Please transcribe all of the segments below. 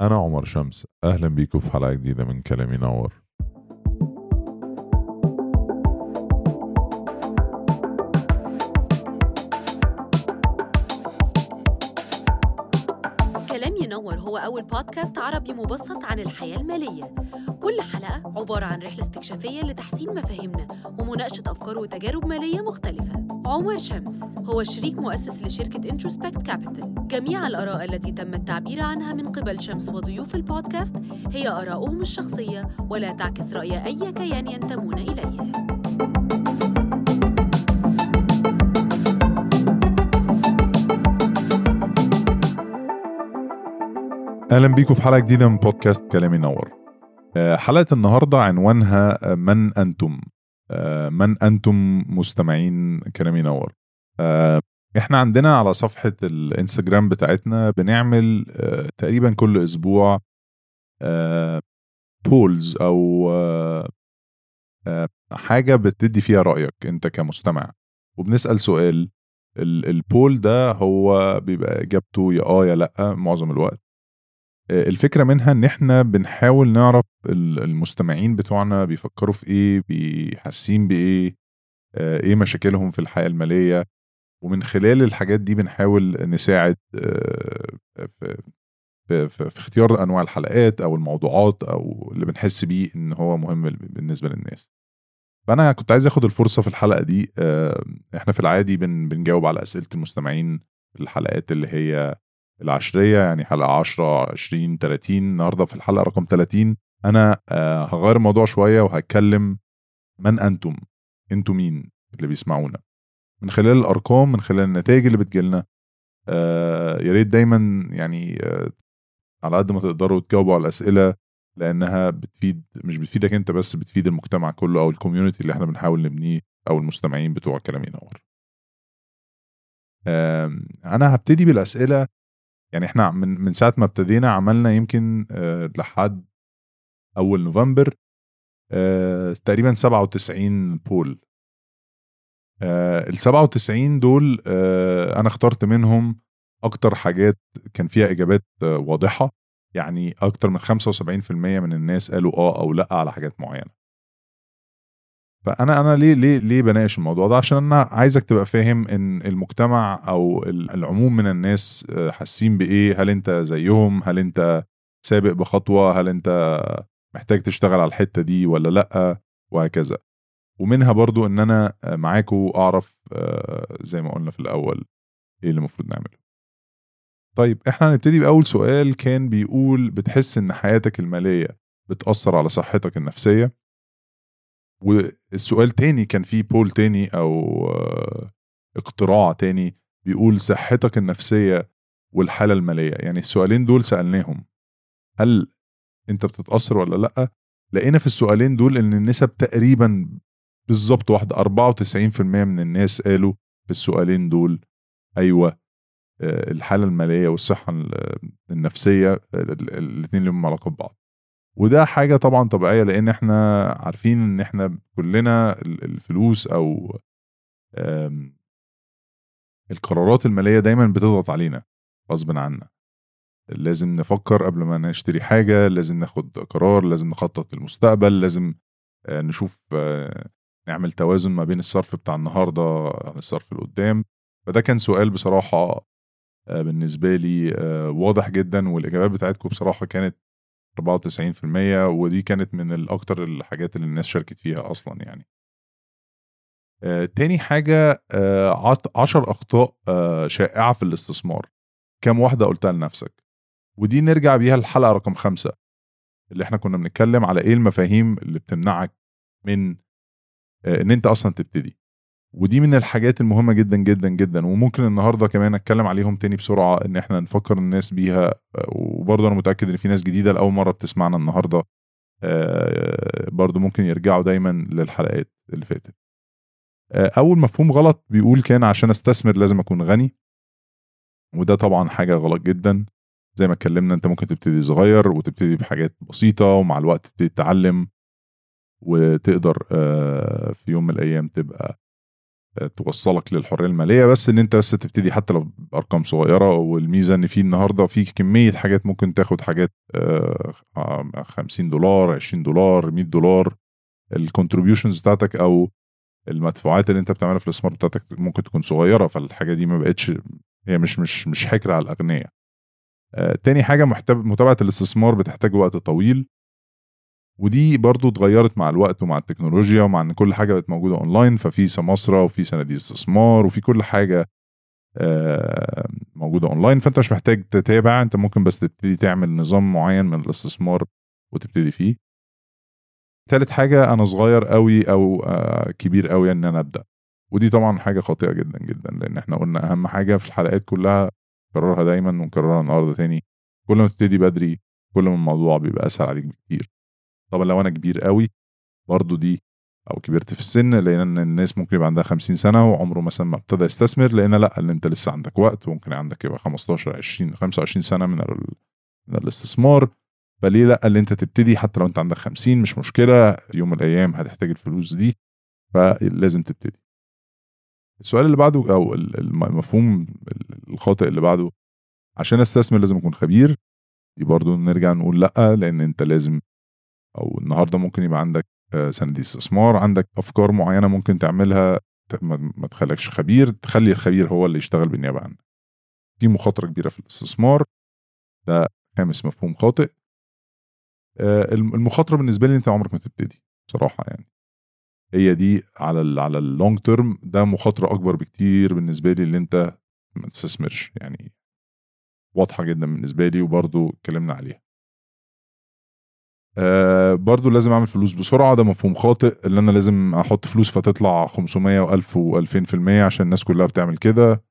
أنا عمر شمس أهلا بيكم في حلقة جديدة من كلامي نور. هو أول بودكاست عربي مبسط عن الحياة المالية. كل حلقة عبارة عن رحلة استكشافية لتحسين مفاهيمنا ومناقشة أفكار وتجارب مالية مختلفة. عمر شمس هو شريك مؤسس لشركة Introspect Capital جميع الآراء التي تم التعبير عنها من قبل شمس وضيوف البودكاست هي آراؤهم الشخصية ولا تعكس رأي أي كيان ينتمون إليه أهلا بيكم في حلقة جديدة من بودكاست كلامي نور. آه، حلقة النهاردة عنوانها آه، من أنتم؟ آه، من أنتم مستمعين كلامي نور؟ إحنا عندنا على صفحة الإنستجرام بتاعتنا بنعمل تقريبا كل أسبوع بولز آه، حاجة بتدي فيها رأيك أنت كمستمع. وبنسأل سؤال ال- البول ده هو بيبقى إجابته يا آه يا لأ معظم الوقت. الفكرة منها إن إحنا بنحاول نعرف ال- المستمعين بتوعنا بيفكروا في إيه بيحاسين بإيه آه، إيه مشاكلهم في الحياة المالية. ومن خلال الحاجات دي بنحاول نساعد آه، في اختيار أنواع الحلقات أو الموضوعات أو اللي بنحس بيه إن هو مهم بالنسبة للناس. فأنا كنت عايز آخد الفرصة في الحلقة دي آه، إحنا في العادي بن بنجاوب على أسئلة المستمعين في الحلقات اللي هي العشرية يعني حلقة 10 20 30 النهاردة في الحلقة رقم 30 أنا آه، هغير الموضوع شوية وهتكلم من أنتم أنتم مين اللي بيسمعونا؟ من خلال الأرقام من خلال النتائج اللي بتجيلنا. آه، يا ريت دايما يعني آه، على قد ما تقدروا تجاوبوا على الأسئلة لأنها بتفيد مش بتفيدك أنت بس بتفيد المجتمع كله أو الكوميونتي اللي إحنا بنحاول نبنيه أو المستمعين بتوع كلام ينور. أنا هبتدي بالأسئلة يعني إحنا من من ساعة ما ابتدينا عملنا يمكن آه، لحد أول نوفمبر آه، تقريبا 97 بول ال 97 دول آه، أنا اخترت منهم أكتر حاجات كان فيها إجابات آه، واضحة. يعني أكتر من 75% من الناس قالوا آه أو لأ على حاجات معينة. فأنا أنا ليه ليه ليه بناقش الموضوع ده؟ عشان أنا عايزك تبقى فاهم إن المجتمع أو ال- العموم من الناس آه، حاسين بإيه؟ هل أنت زيهم؟ هل أنت سابق بخطوة؟ هل أنت محتاج تشتغل على الحتة دي ولا لأ؟ وهكذا. ومنها برضو إن أنا آه، معاكو اعرف آه، زي ما قلنا في الأول إيه اللي المفروض نعمله. طيب إحنا هنبتدي بأول سؤال كان بيقول بتحس إن حياتك المالية بتأثر على صحتك النفسية؟ والسؤال تاني كان فيه بول تاني أو آه، اقتراع تاني بيقول صحتك النفسية والحالة المالية. يعني السؤالين دول سألناهم. هل أنت بتتأثر ولا لأ؟ لقينا في السؤالين دول إن النسب تقريبا بالظبط واحدة 94% من الناس قالوا في السؤالين دول أيوه آه، الحالة المالية والصحة ال- النفسية الاثنين لهم علاقة ببعض. وده حاجة طبعا طبيعية لأن إحنا عارفين إن إحنا كلنا ال- الفلوس أو القرارات المالية دايما بتضغط علينا غصب عنا. لازم نفكر قبل ما نشتري حاجة لازم ناخد قرار لازم نخطط للمستقبل لازم آه، نشوف آه، نعمل توازن ما بين الصرف بتاع النهارده عن الصرف اللي قدام فده كان سؤال بصراحة آه، بالنسبة لي واضح جدا والإجابات بتاعتكم بصراحة كانت 94% ودي كانت من الأكتر الحاجات اللي الناس شاركت فيها أصلا يعني. آه، تاني حاجة آه، عشر أخطاء آه، شائعة في الاستثمار. كم واحدة قلتها لنفسك؟ ودي نرجع بيها الحلقة رقم خمسة اللي إحنا كنا بنتكلم على إيه المفاهيم اللي بتمنعك من آه، إن أنت أصلا تبتدي. ودي من الحاجات المهمة جدا جدا جدا. وممكن النهاردة كمان أتكلم عليهم تاني بسرعة إن إحنا نفكر الناس بيها. وبرضه أنا متأكد إن في ناس جديدة لأول مرة بتسمعنا النهاردة. آه، برضه ممكن يرجعوا دايما للحلقات اللي فاتت. آه، أول مفهوم غلط بيقول كان عشان أستثمر لازم أكون غني. وده طبعا حاجة غلط جدا. زي ما اتكلمنا أنت ممكن تبتدي صغير وتبتدي بحاجات بسيطة ومع الوقت تبتدي تتعلم. وتقدر آه، في يوم من الأيام تبقى توصلك للحرية المالية بس إن أنت بس تبتدي حتى لو بأرقام صغيرة والميزة إن في النهارده في كمية حاجات ممكن تاخد حاجات آه، آه، 50 دولار 20 دولار 100 دولار. ال contributions بتاعتك أو المدفوعات اللي أنت بتعملها في الاستثمار بتاعتك ممكن تكون صغيرة فالحاجة دي ما بقتش هي مش مش مش حكر على الأغنياء. آه، تاني حاجة متابعة الاستثمار بتحتاج وقت طويل. ودي برضو اتغيرت مع الوقت ومع التكنولوجيا ومع إن كل حاجة بقت موجودة اونلاين ففي سماسرة وفي صناديق استثمار وفي كل حاجة آه، موجودة اونلاين فأنت مش محتاج تتابع أنت ممكن بس تبتدي تعمل نظام معين من الاستثمار وتبتدي فيه. تالت حاجة أنا صغير قوي أو آه، كبير قوي إن أنا أبدأ. ودي طبعا حاجة خاطئة جدا جدا لأن إحنا قلنا أهم حاجة في الحلقات كلها نكررها دايما ونكررها النهارده تاني. كل ما تبتدي بدري كل ما الموضوع بيبقى أسهل عليك بكتير. طبعا لو أنا كبير قوي برضو دي أو كبرت في السن لأن الناس ممكن يبقى عندها 50 سنة وعمره مثلا ما ابتدى يستثمر لأن لأ إن أنت لسه عندك وقت وممكن عندك يبقى 15 20 25 سنة من ال- من الاستثمار. فليه لأ؟ اللي أنت تبتدي حتى لو أنت عندك 50 مش مشكلة يوم من الأيام هتحتاج الفلوس دي فلازم تبتدي. السؤال اللي بعده أو ال- الم- المفهوم الخاطئ اللي بعده عشان أستثمر لازم أكون خبير دي برضو نرجع نقول لأ لأن أنت لازم أو النهارده ممكن يبقى عندك آه، صناديق استثمار عندك أفكار معينة ممكن تعملها ما تخليكش خبير تخلي الخبير هو اللي يشتغل بالنيابة عنك. في مخاطرة كبيرة في الاستثمار. ده خامس مفهوم خاطئ. آه، الم- المخاطرة بالنسبة لي أنت عمرك ما تبتدي بصراحة يعني. هي دي على ال على اللونج تيرم ده مخاطرة أكبر بكتير بالنسبة لي اللي أنت ما تستثمرش يعني. واضحة جدا بالنسبة لي وبرضو اتكلمنا عليها. آه برضو لازم أعمل فلوس. بسرعة ده مفهوم خاطئ اللي أنا لازم أحط فلوس فتطلع 500 و1000 و2000% عشان الناس كلها بتعمل كده.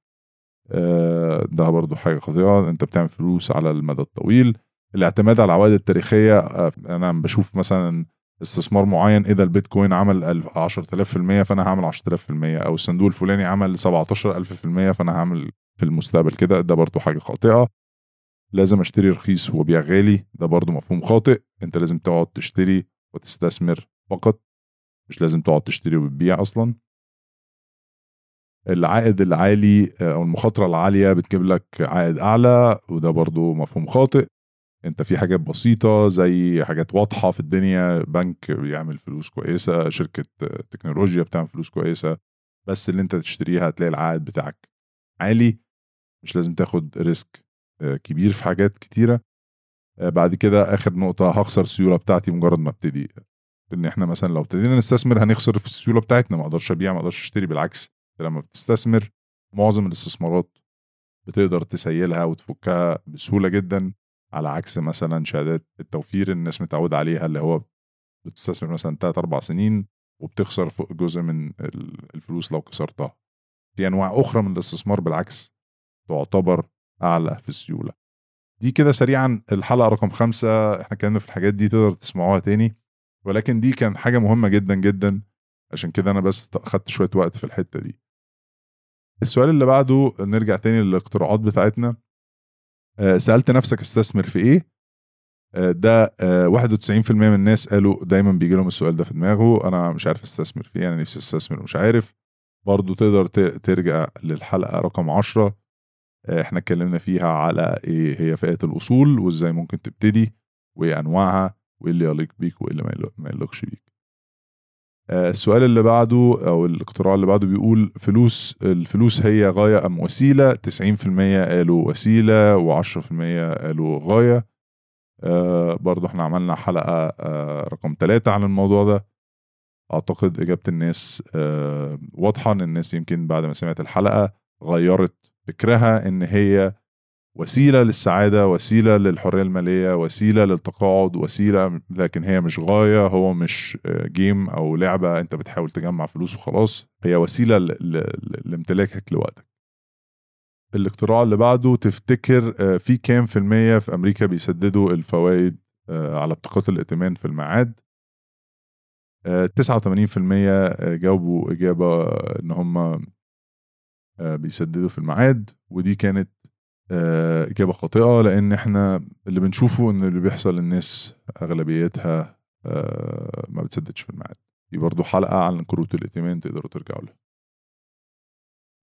آه ده برضو حاجة خاطئة. أنت بتعمل فلوس على المدى الطويل. الاعتماد على العوائد التاريخية آه أنا بشوف مثلا استثمار معين إذا البيتكوين عمل 1000 10000% فأنا هعمل 10000% أو الصندوق الفلاني عمل 17000% فأنا هعمل في المستقبل كده. ده برضو حاجة خاطئة. لازم اشتري رخيص وابيع غالي ده برضو مفهوم خاطئ. انت لازم تقعد تشتري وتستثمر فقط. مش لازم تقعد تشتري وتبيع أصلا. العائد العالي آه، أو المخاطرة العالية بتجيب لك عائد أعلى وده برضو مفهوم خاطئ. انت في حاجات بسيطة زي حاجات واضحة في الدنيا بنك بيعمل فلوس كويسة شركة تكنولوجيا بتعمل فلوس كويسة بس اللي انت تشتريها هتلاقي العائد بتاعك عالي. مش لازم تاخد ريسك. كبير في حاجات كتيرة. آه، بعد كده آخر نقطة هخسر السيولة بتاعتي مجرد ما ابتدي. إن إحنا مثلا لو ابتدينا نستثمر هنخسر في السيولة بتاعتنا. ما أقدرش أبيع ما أقدرش أشتري. بالعكس لما بتستثمر معظم الاستثمارات بتقدر تسيلها وتفكها بسهولة جدا. على عكس مثلا شهادات التوفير الناس متعودة عليها اللي هو بتستثمر مثلا 3 4 سنين وبتخسر فوق جزء من ال- الفلوس لو كسرتها. في أنواع أخرى من الاستثمار. بالعكس تعتبر أعلى في السيولة. دي كده سريعا الحلقة رقم خمسة. إحنا اتكلمنا في الحاجات دي تقدر تسمعوها تاني. ولكن دي كان حاجة مهمة جدا جدا. عشان كده أنا بس خدت شوية وقت في الحتة دي. السؤال اللي بعده نرجع تاني للاقتراعات بتاعتنا. آه، سألت نفسك استثمر في إيه؟ آه، ده آه، 91% من الناس قالوا دايما بيجي لهم السؤال ده في دماغه. أنا مش عارف أستثمر في إيه أنا نفسي أستثمر ومش عارف. برضو تقدر ترجع للحلقة رقم 10 آه، إحنا اتكلمنا فيها على إيه هي فئات الأصول وإزاي ممكن تبتدي وايه انواعها وإيه اللي يليق بيك وإيه اللي ما يليق- ما يليقش بيك. آه، السؤال اللي بعده أو الاقتراع اللي بعده بيقول فلوس الفلوس هي غاية أم وسيلة؟ 90% قالوا وسيلة و10% قالوا غاية. آه، برضو إحنا عملنا حلقة آه، رقم ثلاثة عن الموضوع ده. أعتقد إجابة الناس آه، واضحة إن الناس يمكن بعد ما سمعت الحلقة غيرت فكرها إن هي وسيلة للسعادة وسيلة للحرية المالية وسيلة للتقاعد وسيلة لكن هي مش غاية هو مش آه، جيم أو لعبة أنت بتحاول تجمع فلوس وخلاص. هي وسيلة لامتلاكك لوقتك. الاقتراع اللي بعده تفتكر آه، في كام في المية في أمريكا بيسددوا الفوائد آه، على بطاقات الائتمان في الميعاد؟ آه، 89% جاوبوا إجابة إن هم آه، بيسددوا في الميعاد ودي كانت آه، إجابة خاطئة لأن إحنا اللي بنشوفه إن اللي بيحصل للناس أغلبيتها آه، ما بتسددش في الميعاد. دي برضو حلقة عن كروت الائتمان تقدروا ترجعوا لها.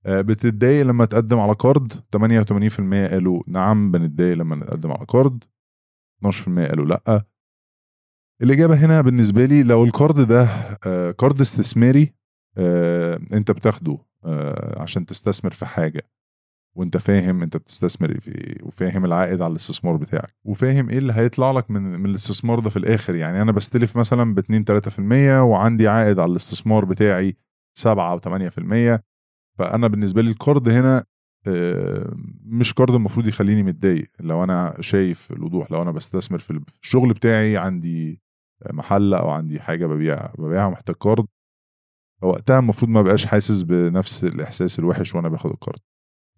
آه، بتتضايق لما تقدم على card؟ 88% قالوا نعم بنتضايق لما نقدم على card. 12% قالوا لأ. الإجابة هنا بالنسبة لي لو ال card ده آه، كارد استثماري آه، أنت بتاخده آه، عشان تستثمر في حاجة وانت فاهم انت بتستثمر في إيه وفاهم العائد على الاستثمار بتاعك وفاهم إيه اللي هيطلع لك من من الاستثمار ده في الآخر. يعني أنا بستلف مثلا ب 2 3% وعندي عائد على الاستثمار بتاعي 7 أو 8% فأنا بالنسبة لي القرض هنا آه، مش قرض المفروض يخليني متضايق. لو أنا شايف الوضوح لو أنا بستثمر في الشغل بتاعي عندي محل أو عندي حاجة ببيع ببيعها ومحتاج قرض فوقتها المفروض ما بقاش حاسس بنفس الإحساس الوحش وأنا باخد القرض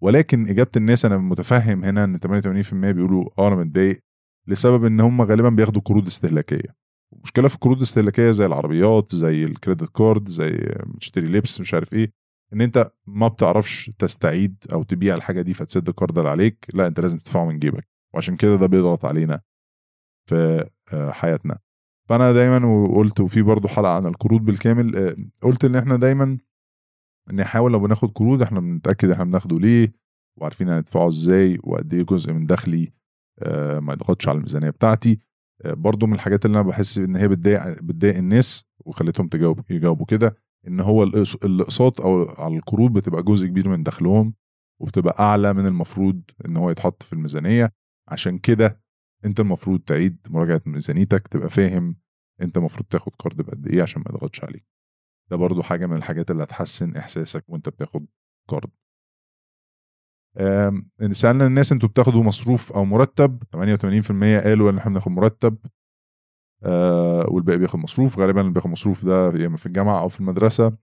ولكن إجابة الناس أنا متفهم هنا إن 88% بيقولوا آه أنا متضايق لسبب إن هم غالبا بياخدوا قروض استهلاكية. المشكلة في القروض الاستهلاكية زي العربيات زي الكريدت كارد زي تشتري لبس مش عارف إيه إن أنت ما بتعرفش تستعيد أو تبيع الحاجة دي فتسد القرض اللي عليك لا أنت لازم تدفعه من جيبك وعشان كده ده بيضغط علينا في آه، حياتنا. فأنا دايما وقلت وفي برضو حلقة عن القروض بالكامل آه، قلت إن إحنا دايما نحاول لو بناخد قروض إحنا بنتأكد إحنا بناخده ليه وعارفين هندفعه إزاي وقد إيه جزء من دخلي آه، ما يضغطش على الميزانية بتاعتي. آه، برضو من الحاجات اللي أنا بحس إن هي بتضايق بتضايق الناس وخليتهم تجاوب يجاوبوا كده إن هو الأقساط أو على القروض بتبقى جزء كبير من دخلهم وبتبقى أعلى من المفروض إن هو يتحط في الميزانية. عشان كده انت المفروض تعيد مراجعة ميزانيتك تبقى فاهم انت المفروض تاخد قرض بقد إيه عشان ما يضغطش عليك. ده برضو حاجة من الحاجات اللي هتحسن احساسك وانت بتاخد قرض. آم، سألنا الناس أنتوا بتاخدوا مصروف أو مرتب 88% قالوا ان إحنا بناخد مرتب. آه والباقي بياخد مصروف غالبا اللي بياخد مصروف ده يا إما في الجامعة أو في المدرسة.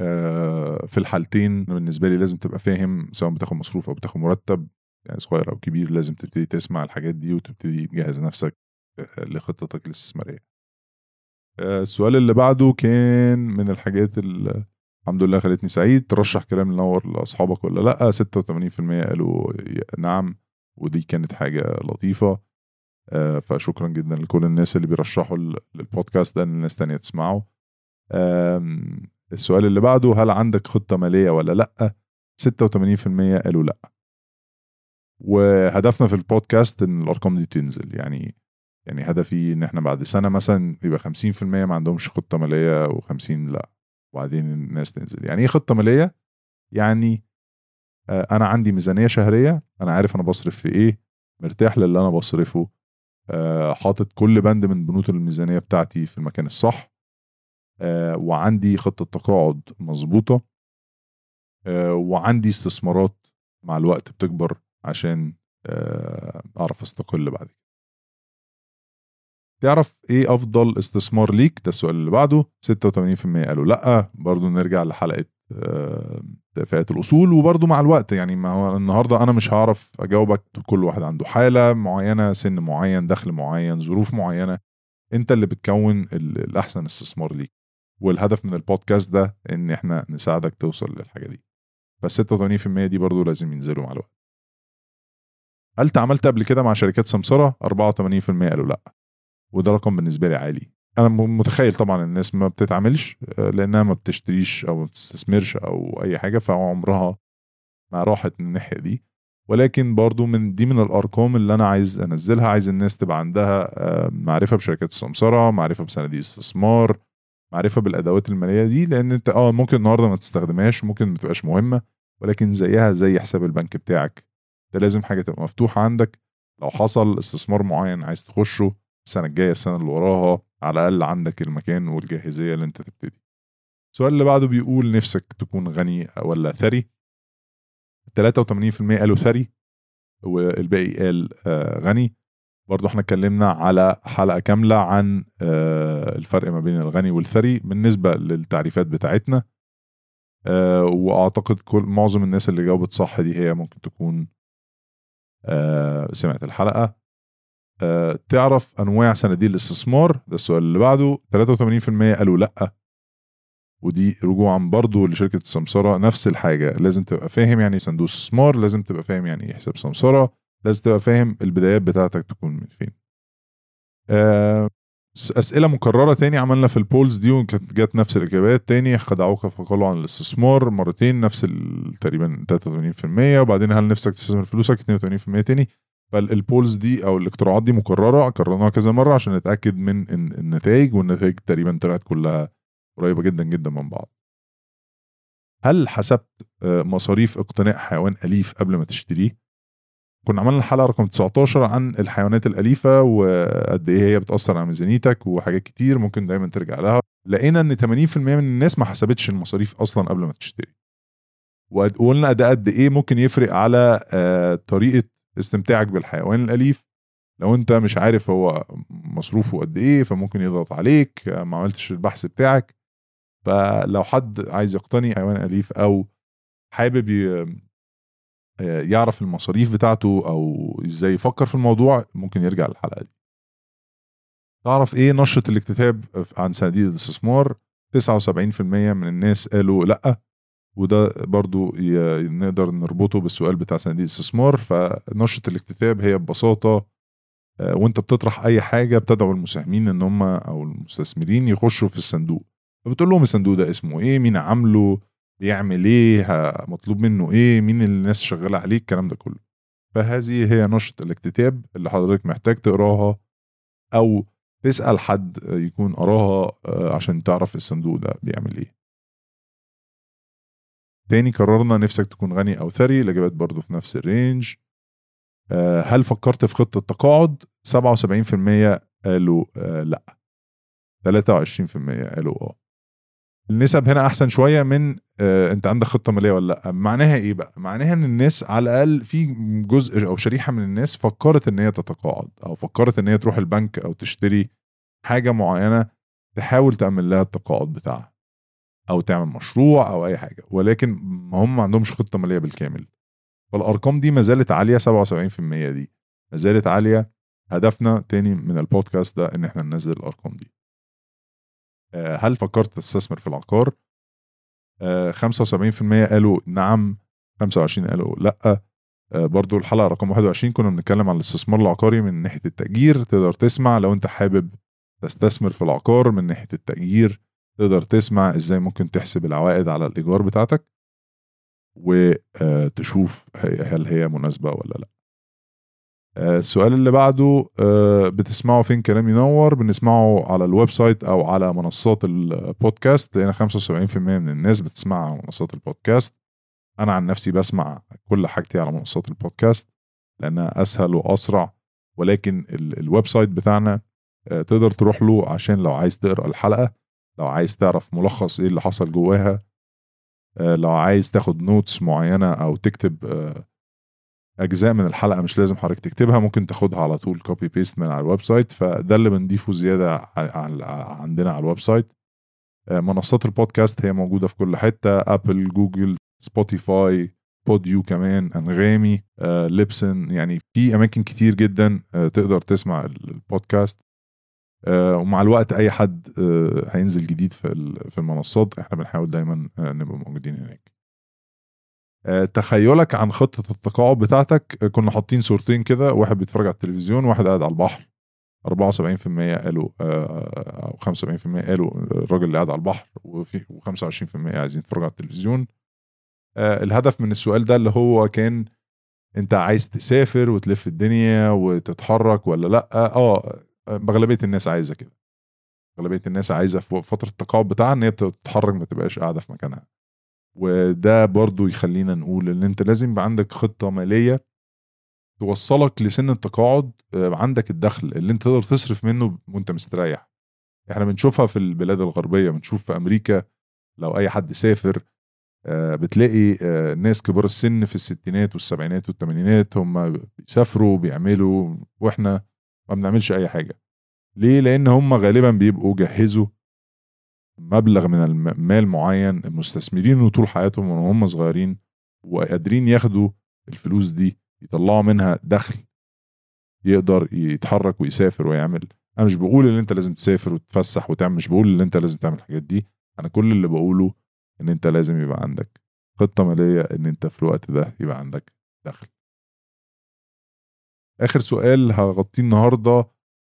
آه في الحالتين بالنسبة لي لازم تبقى فاهم سواء بتاخد مصروف أو بتاخد مرتب. يعني صغير أو كبير لازم تبتدي تسمع الحاجات دي وتبتدي تجهز نفسك آه، لخطتك الاستثمارية. آه، السؤال اللي بعده كان من الحاجات اللي الحمد لله خلتني سعيد. ترشح كلام منور لأصحابك ولا لأ؟ 86% قالوا نعم ودي كانت حاجة لطيفة. آه، فشكرا جدا لكل الناس اللي بيرشحوا ال- البودكاست ده للناس تانية تسمعه. السؤال اللي بعده هل عندك خطة مالية ولا لأ؟ 86% قالوا لأ. وهدفنا في البودكاست إن الأرقام دي تنزل. يعني يعني هدفي إن إحنا بعد سنة مثلا يبقى 50% ما عندهمش خطة مالية و50 لا وبعدين الناس تنزل. يعني إيه خطة مالية؟ يعني آه، أنا عندي ميزانية شهرية أنا عارف أنا بصرف في إيه مرتاح للي أنا بصرفه آه، حاطط كل بند من بنود الميزانية بتاعتي في المكان الصح آه، وعندي خطة تقاعد مظبوطة وعندي استثمارات مع الوقت بتكبر. عشان آه، أعرف أستقل بعد كده. تعرف إيه أفضل استثمار ليك؟ ده السؤال اللي بعده. 86% قالوا لأ. برضو نرجع لحلقة آه، فئات الأصول. وبرضو مع الوقت يعني ما هو النهارده أنا مش هعرف أجاوبك. كل واحد عنده حالة معينة سن معين دخل معين ظروف معينة. أنت اللي بتكون ال- الأحسن استثمار ليك. والهدف من البودكاست ده إن إحنا نساعدك توصل للحاجة دي. بس 86% دي برضو لازم ينزلوا مع الوقت. هل تعاملت قبل كده مع شركات سمسرة؟ 84% قالوا لا. وده رقم بالنسبة لي عالي. أنا متخيل طبعا الناس ما بتتعاملش آه، لأنها ما بتشتريش أو ما بتستثمرش أو أي حاجة فعمرها ما راحت من الناحية دي. ولكن برضو من دي من الأرقام اللي أنا عايز أنزلها عايز الناس تبقى عندها آه، معرفة بشركات السمسرة معرفة بصناديق استثمار معرفة بالأدوات المالية دي. لأن أنت آه ممكن النهارده ما تستخدمهاش ممكن ما تبقاش مهمة ولكن زيها زي حساب البنك بتاعك. ده لازم حاجة تبقى مفتوحة عندك. لو حصل استثمار معين عايز تخشه السنة الجاية السنة اللي وراها على الأقل عندك المكان والجاهزية اللي أنت تبتدي. السؤال اللي بعده بيقول نفسك تكون غني ولا ثري؟ 83% قالوا ثري والباقي قال آه غني. برضو إحنا اتكلمنا على حلقة كاملة عن آه الفرق ما بين الغني والثري بالنسبة للتعريفات بتاعتنا. آه وأعتقد كل معظم الناس اللي جاوبت صح دي هي ممكن تكون سمعت الحلقة. آه تعرف أنواع صناديق الاستثمار؟ ده السؤال اللي بعده. 83% قالوا لأ. ودي رجوعا برضو لشركة السمسرة. نفس الحاجة. لازم تبقى فاهم يعني صندوق استثمار لازم تبقى فاهم يعني إيه حساب سمسرة. لازم تبقى فاهم البدايات بتاعتك تكون من فين. آه أسئلة مكررة. تاني عملنا في ال polls دي وكانت جت نفس الإجابات. تاني خدعوك فقالوا عن الاستثمار مرتين نفس تقريبا 83% وبعدين هل نفسك تستثمر فلوسك؟ 82% تاني. فال polls دي أو الاقتراعات دي مكررة كررناها كذا مرة عشان نتأكد من الن- النتائج. والنتائج تقريبا طلعت كلها قريبة جدا جدا من بعض. هل حسبت آه، مصاريف اقتناء حيوان أليف قبل ما تشتريه؟ كنا عملنا الحلقة رقم 19 عن الحيوانات الأليفة وقد إيه هي بتأثر على ميزانيتك وحاجات كتير ممكن دايما ترجع لها. لقينا إن 80% من الناس ما حسبتش المصاريف أصلا قبل ما تشتري. وقلنا ده قد إيه ممكن يفرق على آه، طريقة استمتاعك بالحيوان الأليف. لو أنت مش عارف هو مصروفه قد إيه فممكن يضغط عليك ما عملتش البحث بتاعك. فلو حد عايز يقتني حيوان أليف أو حابب يعرف المصاريف بتاعته أو إزاي يفكر في الموضوع ممكن يرجع للحلقة دي. تعرف إيه نشرة الاكتتاب عن صناديق الاستثمار؟ 79% من الناس قالوا لأ وده برضو نقدر نربطه بالسؤال بتاع صناديق الاستثمار. فنشرة الاكتتاب هي ببساطة آه، وأنت بتطرح أي حاجة بتدعو المساهمين إن هم أو المستثمرين يخشوا في الصندوق. فبتقول لهم الصندوق ده اسمه إيه؟ مين عامله؟ بيعمل إيه مطلوب منه إيه مين الناس شغالة عليه الكلام ده كله. فهذه هي نشرة الاكتتاب اللي حضرتك محتاج تقراها أو تسأل حد يكون قراها آه، عشان تعرف الصندوق ده بيعمل إيه. تاني قررنا نفسك تكون غني أو ثري الإجابات برضو في نفس ال range. آه، هل فكرت في خطة تقاعد؟ 77% قالوا لأ. 23% قالوا آه. النسب هنا أحسن شوية من آه أنت عندك خطة مالية ولا لأ. معناها إيه بقى؟ معناها إن الناس على الأقل في جزء أو شريحة من الناس فكرت إن هي تتقاعد أو فكرت إن هي تروح البنك أو تشتري حاجة معينة تحاول تعمل لها التقاعد بتاعها أو تعمل مشروع أو أي حاجة. ولكن هم ما عندهمش خطة مالية بالكامل. فالأرقام دي ما زالت عالية 77% دي. ما زالت عالية هدفنا تاني من البودكاست ده إن إحنا ننزل الأرقام دي. هل فكرت تستثمر في العقار؟ آه، 75% قالوا نعم 25 قالوا لأ. آه، برضو الحلقة رقم 21 كنا بنتكلم عن الاستثمار العقاري من ناحية التأجير تقدر تسمع لو أنت حابب تستثمر في العقار من ناحية التأجير تقدر تسمع إزاي ممكن تحسب العوائد على الإيجار بتاعتك وتشوف هل هي مناسبة ولا لأ. آه، السؤال اللي بعده آه، بتسمعوا فين كلام ينور؟ بنسمعه على ال website أو على منصات البودكاست لقينا 75% من الناس بتسمعها على منصات البودكاست. أنا عن نفسي بسمع كل حاجتي على منصات البودكاست لأنها أسهل وأسرع ولكن ال- ال website بتاعنا آه، تقدر تروح له عشان لو عايز تقرأ الحلقة لو عايز تعرف ملخص إيه اللي حصل جواها آه، لو عايز تاخد notes معينة أو تكتب آه، أجزاء من الحلقة مش لازم حضرتك تكتبها ممكن تاخدها على طول copy paste من على ال website فده اللي بنضيفه زيادة عندنا على ال website. آه، منصات البودكاست هي موجودة في كل حتة Apple Google Spotify بوديو كمان أنغامي آه، Libsyn يعني في أماكن كتير جدا آه، تقدر تسمع ال- البودكاست. آه، ومع الوقت أي حد آه، هينزل جديد في ال- في المنصات إحنا بنحاول دايما آه، نبقى موجودين هناك. آه، تخيلك عن خطة التقاعد بتاعتك. آه، كنا حاطين صورتين كده واحد بيتفرج على التلفزيون واحد قاعد على البحر. 74% قالوا آه، أو 75% قالوا الراجل اللي قاعد على البحر وفي و25% عايزين يتفرجوا على التلفزيون. آه، الهدف من السؤال ده اللي هو كان انت عايز تسافر وتلف الدنيا وتتحرك ولا لأ؟ آه أغلبية الناس عايزة كده. أغلبية الناس عايزة في فترة التقاعد بتاعها إن هي تتحرك ما تبقاش قاعدة في مكانها. وده برضو يخلينا نقول إن أنت لازم يبقى عندك خطة مالية توصلك لسن التقاعد آه، عندك الدخل اللي أنت تقدر تصرف منه وأنت مستريح. إحنا بنشوفها في البلاد الغربية بنشوف في أمريكا لو أي حد سافر آه، بتلاقي آه، ناس كبار السن في الستينات والسبعينات والثمانينات هم بيسافروا بيعملوا وإحنا ما بنعملش أي حاجة. ليه؟ لأن هم غالبا بيبقوا جهزوا مبلغ من المال معين مستثمرينه طول حياتهم وهم صغيرين وقادرين ياخدوا الفلوس دي يطلعوا منها دخل يقدر يتحرك ويسافر ويعمل. أنا مش بقول إن أنت لازم تسافر وتتفسح وتعمل مش بقول إن أنت لازم تعمل الحاجات دي. أنا كل اللي بقوله إن أنت لازم يبقى عندك خطة مالية إن أنت في الوقت ده يبقى عندك دخل. آخر سؤال هغطيه النهارده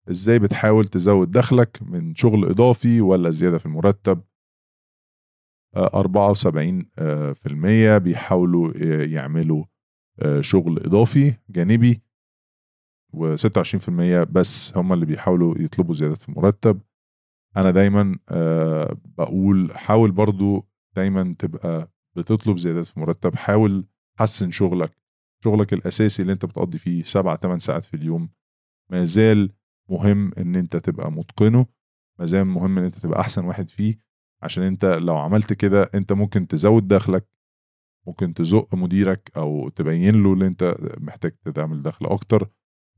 إزاي بتحاول تزود دخلك من شغل إضافي ولا زيادة في المرتب؟ آه، 74 آه، في المية بيحاولوا آه، يعملوا آه، شغل إضافي جانبي و26% بس هم اللي بيحاولوا يطلبوا زيادة في المرتب. أنا دايما آه، بقول حاول برضو دايما تبقى بتطلب زيادات في مرتب حاول حسن شغلك شغلك الأساسي اللي أنت بتقضي فيه 7 8 ساعات في اليوم. ما زال مهم إن أنت تبقى متقنه ما زال مهم إن أنت تبقى أحسن واحد فيه. عشان أنت لو عملت كده أنت ممكن تزود دخلك ممكن تزق مديرك أو تبين له ان أنت محتاج تعمل دخل أكتر.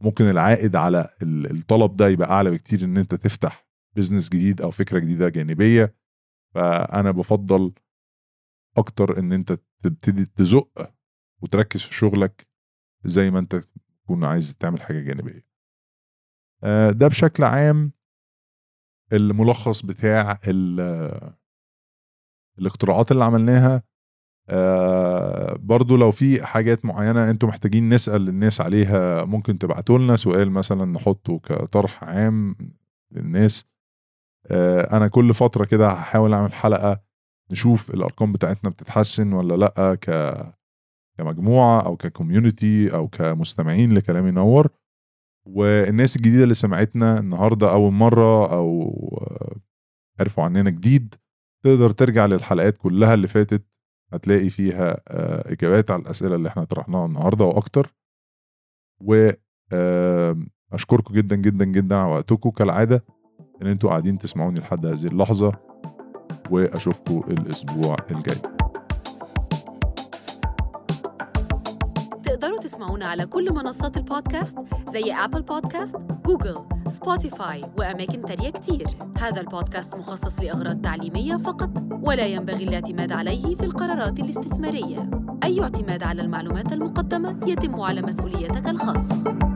ممكن العائد على ال- الطلب ده يبقى أعلى بكتير إن أنت تفتح بزنس جديد أو فكرة جديدة جانبية. فأنا بفضل أكتر إن أنت تبتدي تزق وتركز في شغلك زي ما أنت تكون عايز تعمل حاجة جانبية. ده بشكل عام الملخص بتاع ال- الاختراعات اللي عملناها. آه، برضو لو في حاجات معينة أنتوا محتاجين نسأل الناس عليها ممكن تبعتوا لنا سؤال مثلا نحطه كطرح عام للناس. آه، أنا كل فترة كده هحاول أعمل حلقة نشوف الأرقام بتاعتنا بتتحسن ولا لأ كمجموعة أو ككوميونتي أو كمستمعين لكلام ينور. والناس الجديدة اللي سمعتنا النهاردة اول مرة أو آه، عرفوا عننا جديد تقدر ترجع للحلقات كلها اللي فاتت هتلاقي فيها آه، إجابات على الأسئلة اللي إحنا طرحناها النهارده وأكتر. و أشكركم جدا جدا جدا على وقتكم كالعادة إن أنتوا قاعدين تسمعوني لحد هذه اللحظة وأشوفكم الأسبوع الجاي. تقدروا تسمعونا على كل منصات البودكاست زي Apple Podcasts، Google، Spotify وأماكن تانية كتير. هذا البودكاست مخصص لأغراض تعليمية فقط ولا ينبغي الاعتماد عليه في القرارات الاستثمارية. أي اعتماد على المعلومات المقدمة يتم على مسؤوليتك الخاصة.